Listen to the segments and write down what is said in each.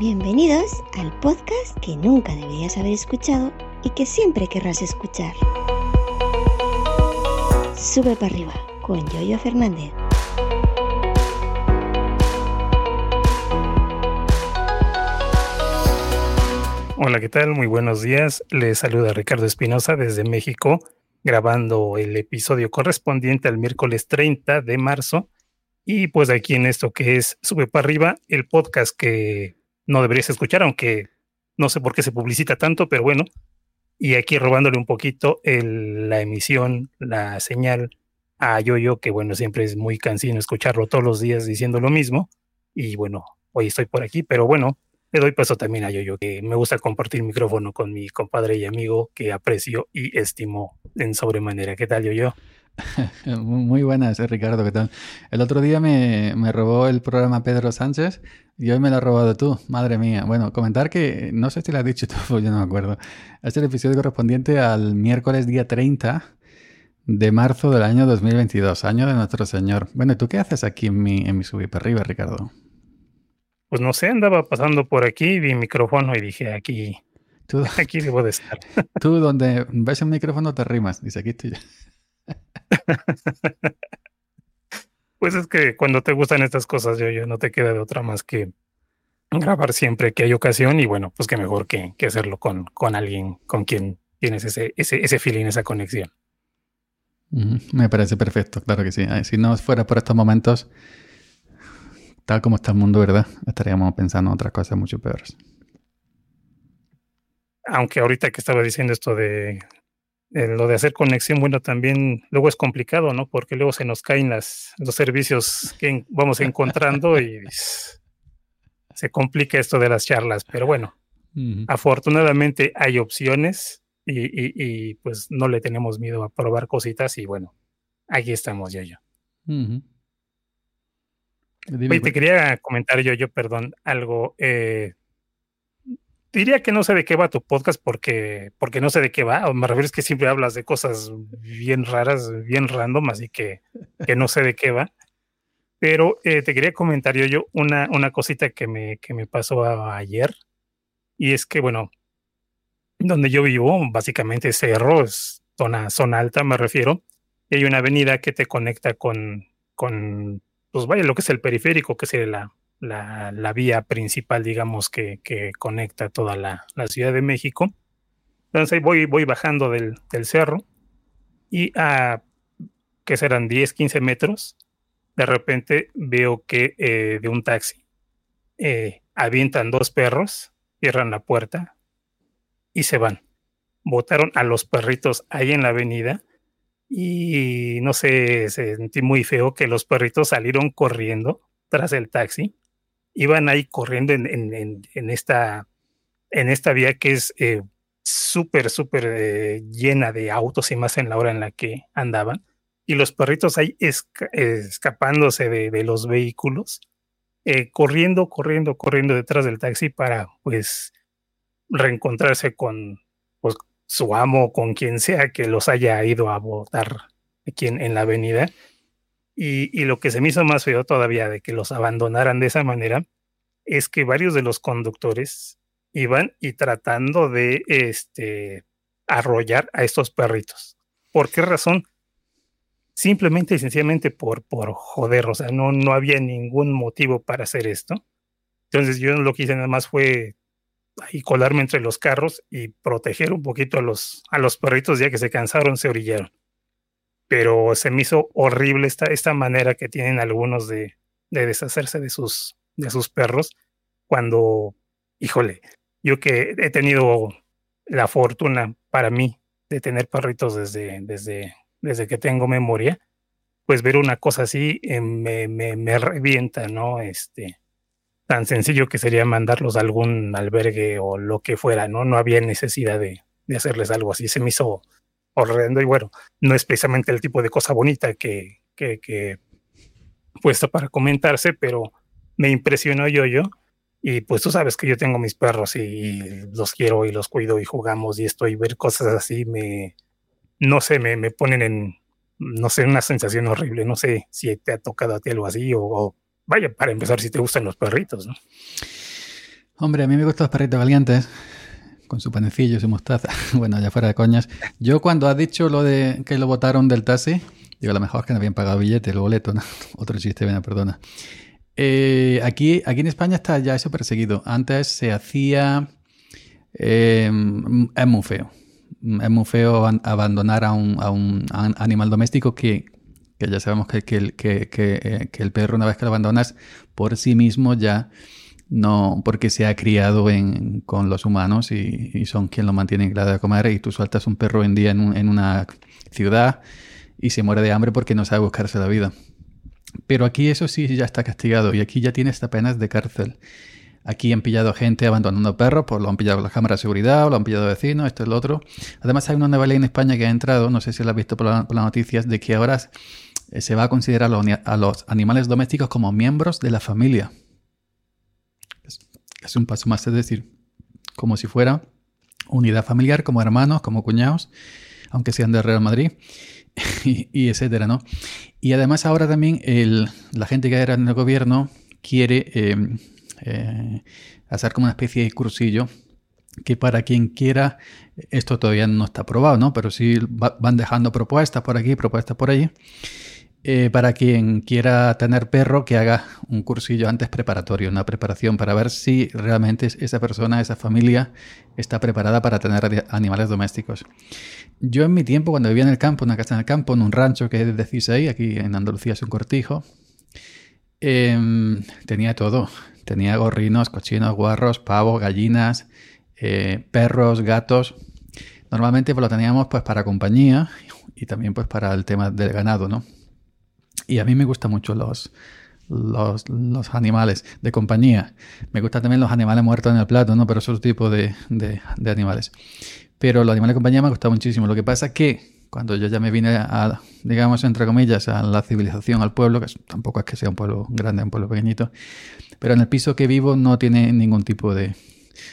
Bienvenidos al podcast que nunca deberías haber escuchado y que siempre querrás escuchar. Sube para arriba con Yoyo Fernández. Hola, ¿qué tal? Muy buenos días. Les saluda Ricardo Espinosa desde México, grabando el episodio correspondiente al miércoles 30 de marzo. Y pues aquí en esto que es Sube para arriba, el podcast que no deberías escuchar, aunque no sé por qué se publicita tanto, pero bueno. Y aquí robándole un poquito la emisión, la señal a Yoyo, que bueno, siempre es muy cansino escucharlo todos los días diciendo lo mismo. Y bueno, hoy estoy por aquí, pero bueno, le doy paso también a Yoyo, que me gusta compartir micrófono con mi compadre y amigo que aprecio y estimo en sobremanera. ¿Qué tal, Yoyo? Muy buenas, Ricardo, ¿qué tal? El otro día me, robó el programa Pedro Sánchez y hoy me lo has robado tú, madre mía. Bueno, comentar que, no sé si lo has dicho tú, pues yo no me acuerdo. Es el episodio correspondiente al miércoles día 30 de marzo del año 2022, año de nuestro Señor. Bueno, ¿tú qué haces aquí en mi, en mi para arriba, Ricardo? Pues no sé, andaba pasando por aquí, vi micrófono y dije, aquí, ¿Tú, aquí debo de estar. Tú donde ves el micrófono te rimas, dice, aquí estoy yo. pues es que cuando te gustan estas cosas, yo, yo no te queda de otra más que grabar siempre que hay ocasión y bueno, pues que mejor que, que hacerlo con, con alguien con quien tienes ese, ese, ese feeling, esa conexión. Me parece perfecto, claro que sí. Si no fuera por estos momentos, tal como está el mundo, ¿verdad? Estaríamos pensando en otras cosas mucho peores. Aunque ahorita que estaba diciendo esto de eh, lo de hacer conexión, bueno, también luego es complicado, ¿no? Porque luego se nos caen las, los servicios que vamos encontrando y se complica esto de las charlas. Pero bueno, afortunadamente hay opciones y, pues no le tenemos miedo a probar cositas y bueno, aquí estamos, yo, yo. te quería comentar yo, yo, perdón, algo. Eh, diría que no sé de qué va tu podcast porque, porque no sé de qué va. Me refiero es que siempre hablas de cosas bien raras, bien random, así que, que no sé de qué va. Pero eh, te quería comentar yo, yo una, una cosita que me, que me pasó ayer. Y es que, bueno, donde yo vivo, básicamente cerro, es zona, zona alta, me refiero. Y hay una avenida que te conecta con, con, pues vaya, lo que es el periférico, que es la, la, la vía principal, digamos, que, que conecta toda la, la, Ciudad de México. Entonces ahí voy, voy bajando del, del cerro y a, que serán 10, 15 metros, de repente veo que eh, de un taxi eh, avientan dos perros, cierran la puerta y se van. Botaron a los perritos ahí en la avenida y no sé, sentí muy feo que los perritos salieron corriendo tras el taxi iban ahí corriendo en, en, en, esta, en esta vía que es eh, súper, súper eh, llena de autos y más en la hora en la que andaban. Y los perritos ahí escapándose de, de, los vehículos, eh, corriendo, corriendo, corriendo detrás del taxi para pues reencontrarse con pues, su amo, con quien sea que los haya ido a votar aquí en, en la avenida y, lo que se me hizo más feo todavía de que los abandonaran de esa manera es que varios de los conductores iban y tratando de este, arrollar a estos perritos. ¿Por qué razón? Simplemente y sencillamente por, por joder, o sea, no, no había ningún motivo para hacer esto. Entonces yo lo que hice nada más fue ahí colarme entre los carros y proteger un poquito a los, a los perritos ya que se cansaron, se orillaron pero se me hizo horrible esta, esta manera que tienen algunos de, de deshacerse de sus, de sus perros cuando, híjole, yo que he tenido la fortuna para mí de tener perritos desde, desde, desde que tengo memoria, pues ver una cosa así eh, me, me, me, revienta, ¿no? Este, tan sencillo que sería mandarlos a algún albergue o lo que fuera, ¿no? No había necesidad de, de hacerles algo así. Se me hizo horrendo y bueno, no es precisamente el tipo de cosa bonita que, que, que puesta para comentarse, pero me impresionó yo yo. Y pues tú sabes que yo tengo mis perros y, los quiero y los cuido y jugamos y esto y ver cosas así me, no sé, me, me ponen en, no sé, una sensación horrible. No sé si te ha tocado a ti algo así o, o vaya, para empezar, si te gustan los perritos, ¿no? Hombre, a mí me gustan los perritos calientes, con su panecillo su mostaza. bueno, ya fuera de coñas. Yo cuando has dicho lo de que lo votaron del taxi, digo, a lo mejor que no habían pagado billete, el boleto, ¿no? Otro chiste, bien, perdona. Eh, aquí, aquí en España está ya eso perseguido. Antes se hacía... Eh, es muy feo. Es muy feo abandonar a un, a un animal doméstico que, que ya sabemos que, que, eh, que, el perro una vez que lo abandonas por sí mismo ya no, porque se ha criado en, con los humanos y, son quien lo mantienen claro de comer y tú sueltas un perro en día en, una ciudad y se muere de hambre porque no sabe buscarse la vida. Pero aquí eso sí ya está castigado y aquí ya tiene hasta penas de cárcel. Aquí han pillado gente abandonando perros, pues lo han pillado las cámaras de seguridad, lo han pillado vecinos, esto es lo otro. Además hay una nueva ley en España que ha entrado, no sé si lo has visto por, las noticias, de que ahora se va a considerar a los animales domésticos como miembros de la familia. Es un paso más, es decir, como si fuera unidad familiar, como hermanos, como cuñados, aunque sean de Real Madrid, y, etcétera, ¿no? Y además ahora también la gente que era en el gobierno quiere em, eh, hacer como una especie de cursillo que para quien quiera, esto todavía no está aprobado, ¿no? Pero sí van dejando propuestas por aquí, propuestas por allí. Eh, para quien quiera tener perro, que haga un cursillo antes preparatorio, una preparación para ver si realmente esa persona, esa familia, está preparada para tener animales domésticos. Yo en mi tiempo, cuando vivía en el campo, en una casa en el campo, en un rancho que es de aquí en Andalucía es un cortijo, em, tenía todo. Tenía gorrinos, cochinos, guarros, pavos, gallinas, eh, perros, gatos. Normalmente pues, lo teníamos pues para compañía y también pues para el tema del ganado, ¿no? Y a mí me gustan mucho los, los, animales de compañía. Me gustan también los animales muertos en el plato, ¿no? Pero esos tipos de, de, animales. Pero los animales de compañía me gustan muchísimo. Lo que pasa es que cuando yo ya me vine a, digamos, entre comillas, a la civilización, al pueblo, que tampoco es que sea un pueblo grande, un pueblo pequeñito, pero en el piso que vivo no tiene ningún tipo de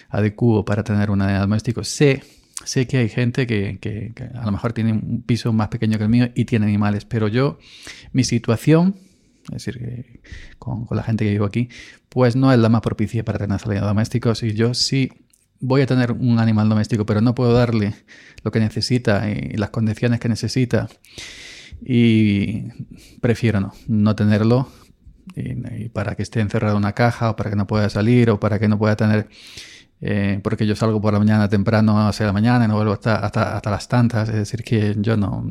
adecuo para tener un animal doméstico. Sé sé que hay gente que, a lo mejor tiene un piso más pequeño que el mío y tiene animales, pero yo, mi situación, es decir, con, la gente que vivo aquí, pues no es la más propicia para tener animales domésticos y yo sí voy a tener un animal doméstico, pero no puedo darle lo que necesita y las condiciones que necesita y prefiero no, no tenerlo y para que esté encerrado en una caja o para que no pueda salir o para que no pueda tener eh, porque yo salgo por la mañana temprano hacia la mañana y no vuelvo hasta, hasta, las tantas. Es decir, que yo no,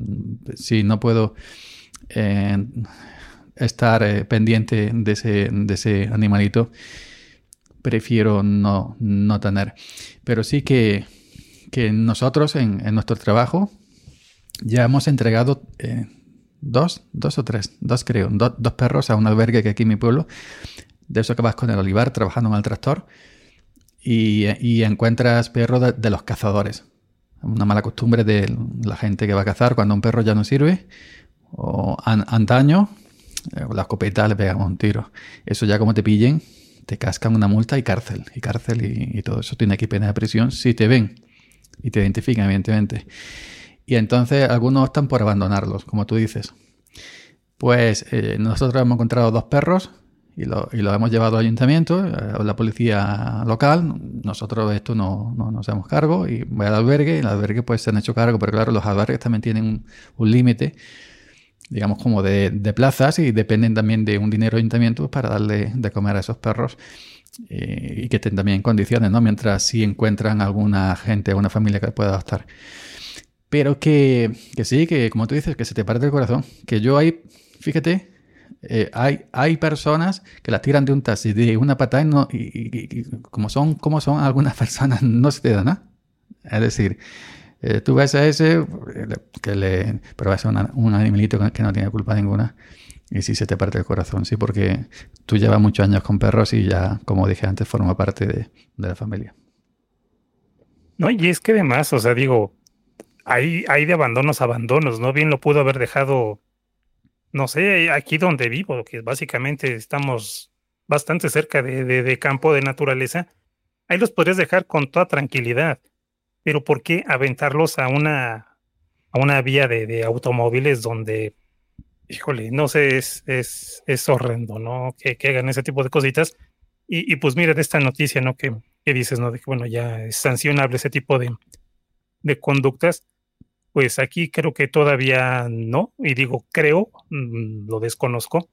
si no puedo eh, estar eh, pendiente de ese, de ese animalito, prefiero no, no tener. Pero sí que, que nosotros en, en, nuestro trabajo ya hemos entregado dos, dos o tres, dos creo, dos perros a un albergue que aquí en mi pueblo. De eso que vas con el olivar trabajando en el tractor y, encuentras perros de, los cazadores. Una mala costumbre de la gente que va a cazar cuando un perro ya no sirve. O antaño, eh, la escopeta le pegamos un tiro. Eso ya como te pillen, te cascan una multa y cárcel. Y cárcel y, todo eso tiene aquí pena de prisión si te ven y te identifican, evidentemente. Y entonces algunos optan por abandonarlos, como tú dices. Pues eh, nosotros hemos encontrado dos perros y lo, y lo hemos llevado al ayuntamiento, a la policía local. Nosotros esto no, no nos hacemos cargo y voy al albergue y el albergue pues se han hecho cargo, pero claro, los albergues también tienen un, límite, digamos como de, plazas y dependen también de un dinero ayuntamiento para darle de comer a esos perros eh, y que estén también en condiciones, ¿no? Mientras si encuentran alguna gente, alguna familia que pueda adoptar. Pero que, que sí, que como tú dices, que se te parte el corazón. Que yo ahí, fíjate, eh, hay, hay personas que la tiran de un taxi de una patada y, no, y, como, son, como son algunas personas, no se te da nada. Es decir, eh, tú ves a ese que le, pero es un animalito que no tiene culpa ninguna y sí se te parte el corazón, sí, porque tú llevas muchos años con perros y ya, como dije antes, forma parte de, de la familia. No, y es que además, o sea, digo, hay, hay de abandonos abandonos, ¿no? Bien lo pudo haber dejado no sé, aquí donde vivo, que básicamente estamos bastante cerca de, campo de naturaleza, ahí los podrías dejar con toda tranquilidad. Pero ¿por qué aventarlos a una, a una vía de, automóviles donde, híjole, no sé, es, es, es horrendo, ¿no? Que, que, hagan ese tipo de cositas. Y, pues mira, de esta noticia, ¿no? Que, que, dices, ¿no? De que, bueno, ya es sancionable ese tipo de, de conductas. Pues aquí creo que todavía no, y digo creo, mm, lo desconozco,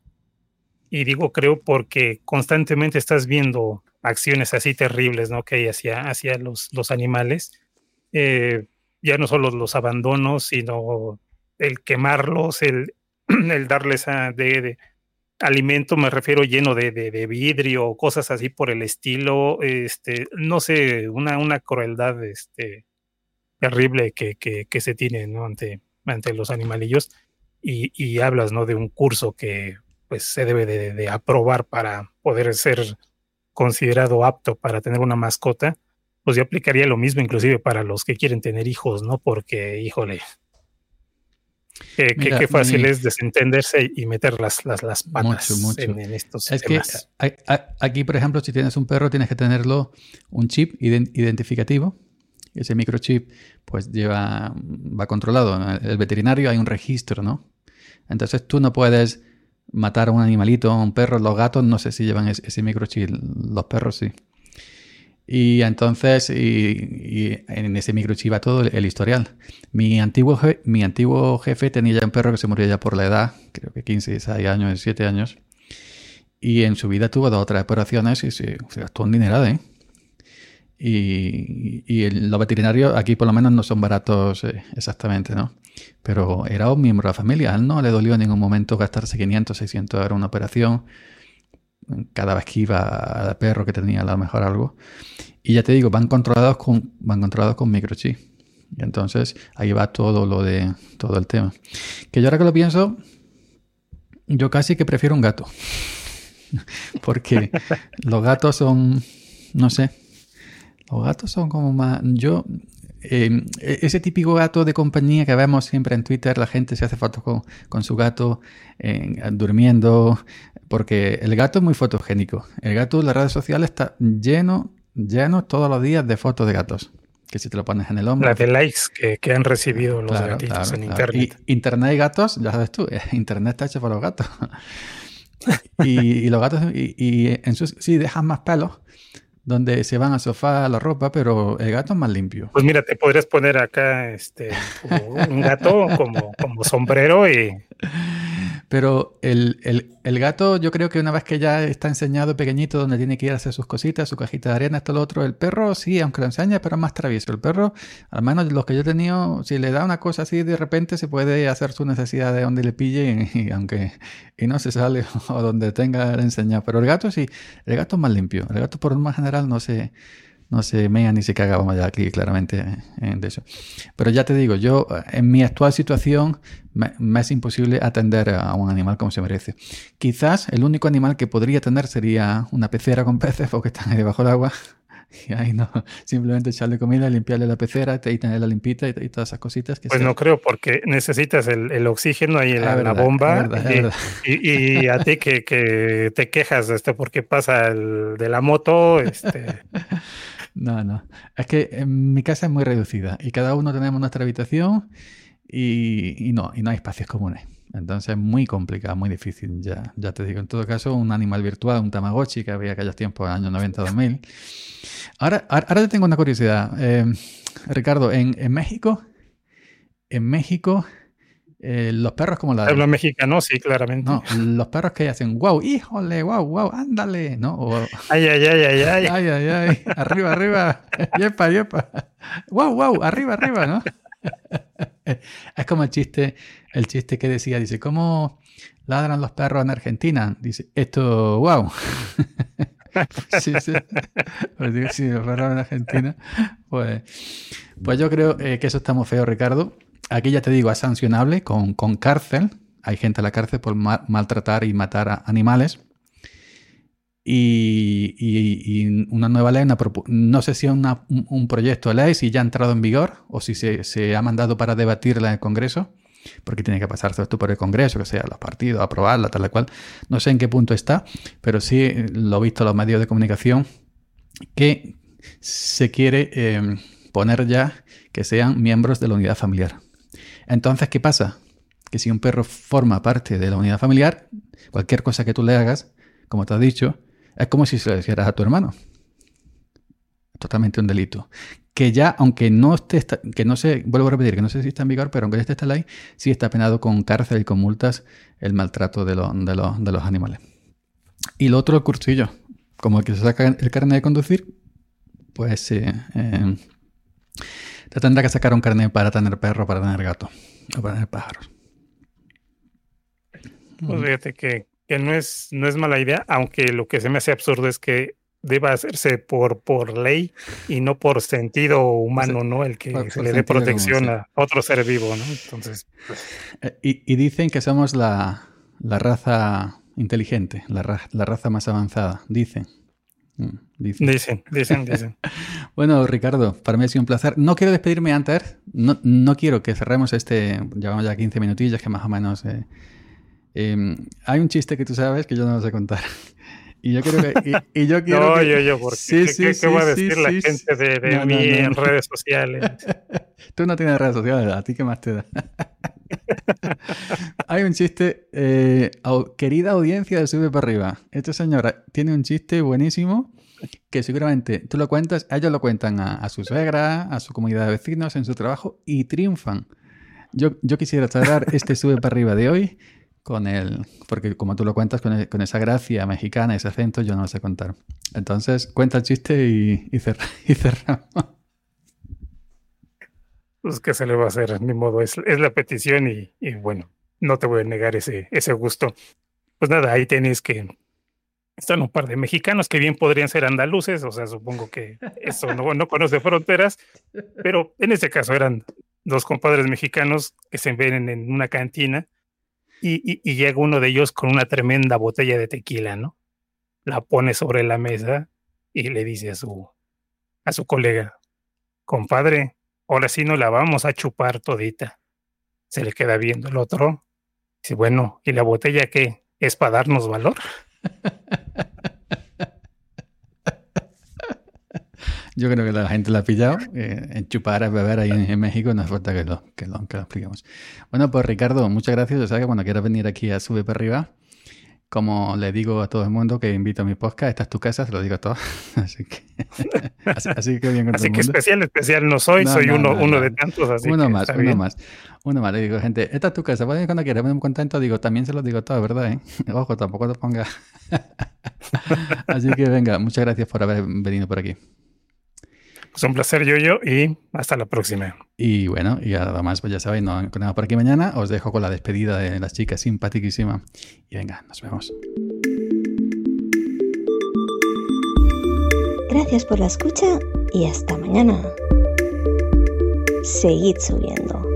y digo creo porque constantemente estás viendo acciones así terribles, ¿no? Que hay hacia, hacia los, los animales. Eh, ya no solo los abandonos, sino el quemarlos, el, darles a, de, alimento, me refiero lleno de, de, vidrio o cosas así por el estilo, este, no sé, una, una crueldad este, terrible que, que, que se tiene ¿no? ante, ante los animalillos. Y, y, hablas ¿no? de un curso que pues, se debe de, de aprobar para poder ser considerado apto para tener una mascota, pues yo aplicaría lo mismo inclusive para los que quieren tener hijos, ¿no? Porque, híjole, qué, fácil es desentenderse y meter las, las, las patas En, estos es Que aquí, por ejemplo, si tienes un perro, tienes que tenerlo un chip identificativo. Ese microchip, pues lleva, va controlado. El veterinario hay un registro, ¿no? Entonces tú no puedes matar a un animalito, a un perro. Los gatos no sé si llevan ese, microchip. Los perros sí. Y entonces, y, en ese microchip va todo el, historial. Mi antiguo, mi antiguo jefe tenía ya un perro que se murió ya por la edad, creo que 15, 16 años, 17 años. Y en su vida tuvo dos o tres operaciones y se, gastó un dineral, ¿eh? Y, y los veterinarios aquí por lo menos no son baratos eh, exactamente, ¿no? Pero era un miembro de la familia. A él no le dolió en ningún momento gastarse 500, 600 euros en una operación cada vez que iba al perro que tenía a lo mejor algo. Y ya te digo, van controlados con, van controlados con microchip. Y entonces ahí va todo lo de todo el tema. Que yo ahora que lo pienso, yo casi que prefiero un gato. Porque los gatos son, no sé, los gatos son como más... Yo Em, e-, ese típico gato de compañía que vemos siempre en Twitter, la gente se hace fotos con, su gato durmiendo, porque el gato es muy fotogénico. El gato en las redes sociales está lleno, lleno todos los días de fotos de gatos. Que si te lo pones en el hombro. La de likes que, han recibido los gatitos en internet. Y internet y gatos, ya sabes tú, internet está hecho para los gatos. y, los gatos, y, en sus, sí, dejan más pelos donde se van a sofá la ropa, pero el gato más limpio. Pues mira, te podrías poner acá este un gato como, como sombrero y pero el, gato, yo creo que una vez que ya está enseñado pequeñito donde tiene que ir a hacer sus cositas, su cajita de arena, esto, lo otro, el perro sí, aunque lo enseña, pero es más travieso. El perro, al menos los que yo he tenido, si le da una cosa así, de repente se puede hacer su necesidad de donde le pille, y, aunque y no se sale o donde tenga enseñado. Pero el gato sí, el gato es más limpio. El gato por lo más general no se no se mea ni se caga, vamos ya aquí claramente de eso. Pero ya te digo, yo en mi actual situación me, es imposible atender a un animal como se merece. Quizás el único animal que podría tener sería una pecera con peces porque están ahí debajo del agua. Y ahí no, simplemente echarle comida, limpiarle la pecera y tenerla limpita y, todas esas cositas. Que pues no creo, porque necesitas el, oxígeno ahí en la, bomba. y, a ti que, que, te quejas este, porque pasa el de la moto. Este... No, no. Es que en mi casa es muy reducida y cada uno tenemos nuestra habitación y, no, y no hay espacios comunes. Entonces es muy complicado, muy difícil. Ya, ya te digo, en todo caso, un animal virtual, un Tamagotchi que había aquellos tiempos, años 90-2000. Ahora, ahora te tengo una curiosidad. Eh, Ricardo, en México, en México eh, los perros como la... Habla mexicano, sí, claramente. No, los perros que hacen, wow, híjole, wow, wow, ándale, ¿no? ay, ay, ay, ay, ay. Ay, ay, ay, arriba, arriba, yepa, yepa. Wow, wow, arriba, arriba, ¿no? es como el chiste, el chiste que decía, dice, ¿cómo ladran los perros en Argentina? Dice, esto, wow. sí, sí. Pues sí, los perros en Argentina. Pues, pues yo creo eh, que eso está muy feo, Ricardo aquí ya te digo, es sancionable con, cárcel. Hay gente a la cárcel por maltratar y matar a animales. Y, una nueva ley, no sé si es un, proyecto de ley, si ya ha entrado en vigor o si se, ha mandado para debatirla en el Congreso, porque tiene que pasarse esto por el Congreso, que sea los partidos, aprobarla, tal cual. No sé en qué punto está, pero sí lo he visto en los medios de comunicación que se quiere eh, poner ya que sean miembros de la unidad familiar. Entonces, ¿qué pasa? Que si un perro forma parte de la unidad familiar, cualquier cosa que tú le hagas, como te has dicho, Es como si se lo hicieras a tu hermano. Totalmente un delito. Que ya, aunque no esté, que no sé, vuelvo a repetir, que no sé si está en vigor, pero aunque esté esta ley, sí está penado con cárcel y con multas el maltrato de, de, los animales. Y lo otro, el cursillo. Como el que se saca el carnet de conducir, pues eh, eh, te tendrá que sacar un carnet para tener perro, para tener gato o para tener pájaros. Pues fíjate que, no, es, no es mala idea, aunque lo que se me hace absurdo es que deba hacerse por, por ley y no por sentido humano, ¿no? El que se le dé protección a otro ser vivo, ¿no? Entonces. Pues eh, y, dicen que somos la, raza inteligente, la, raza más avanzada, dicen. Mm, dicen, dicen, dicen. dicen. bueno, Ricardo, para mí ha sido un placer. No quiero despedirme antes, no, no quiero que cerremos este, llevamos ya 15 minutillos que más o menos... Eh, em, hay un chiste que tú sabes que yo no lo sé contar. Y yo quiero que. Y, yo quiero no, yo, yo, porque. Sí, ¿qué, sí, ¿qué, va a decir la gente de, de mí en redes sociales? Tú no tienes redes sociales, ¿a ti qué más te da? Hay un chiste. Eh, querida audiencia de Sube para arriba. Esta señora tiene un chiste buenísimo que seguramente tú lo cuentas, ellos lo cuentan a, a su suegra, a su comunidad de vecinos, en su trabajo y triunfan. Yo, yo quisiera tratar este Sube para arriba de hoy con el, porque como tú lo cuentas con, e, esa gracia mexicana, ese acento, yo no lo sé contar. Entonces, cuenta el chiste y, y, cerramos. Pues que se le va a hacer, ni modo, es, es la petición y, y, bueno, no te voy a negar ese, ese gusto. Pues nada, ahí tenéis que están un par de mexicanos que bien podrían ser andaluces, o sea, supongo que eso no, no conoce fronteras, pero en este caso eran dos compadres mexicanos que se ven en una cantina y, llega uno de ellos con una tremenda botella de tequila, ¿no? La pone sobre la mesa y le dice a su, a su colega, compadre, ahora sí no la vamos a chupar todita. Se le queda viendo el otro. Dice, bueno, ¿y la botella qué? ¿Es para darnos valor? Yo creo que la gente la ha pillado. Eh, en chupar a beber ahí en, México no hace falta que lo, que, lo, expliquemos. Bueno, pues Ricardo, muchas gracias. Ya sabes que cuando quieras venir aquí a Sube para arriba, como le digo a todo el mundo que invito a mi podcast, esta es tu casa, se lo digo a todos. así que, así, que bien con Así que especial, especial no soy, soy uno, uno de tantos. Así uno más, uno más. Uno más. Le digo, gente, esta es tu casa, pueden cuando quieras, muy contento. Digo, también se lo digo todo, ¿verdad? Eh? Ojo, tampoco te pongas. así que venga, muchas gracias por haber venido por aquí. Pues un placer, yo, yo, y hasta la próxima. Y bueno, y además, pues ya sabéis, no nada por aquí mañana. Os dejo con la despedida de las chicas simpaticísima. Y venga, nos vemos. Gracias por la escucha y hasta mañana. Seguid subiendo.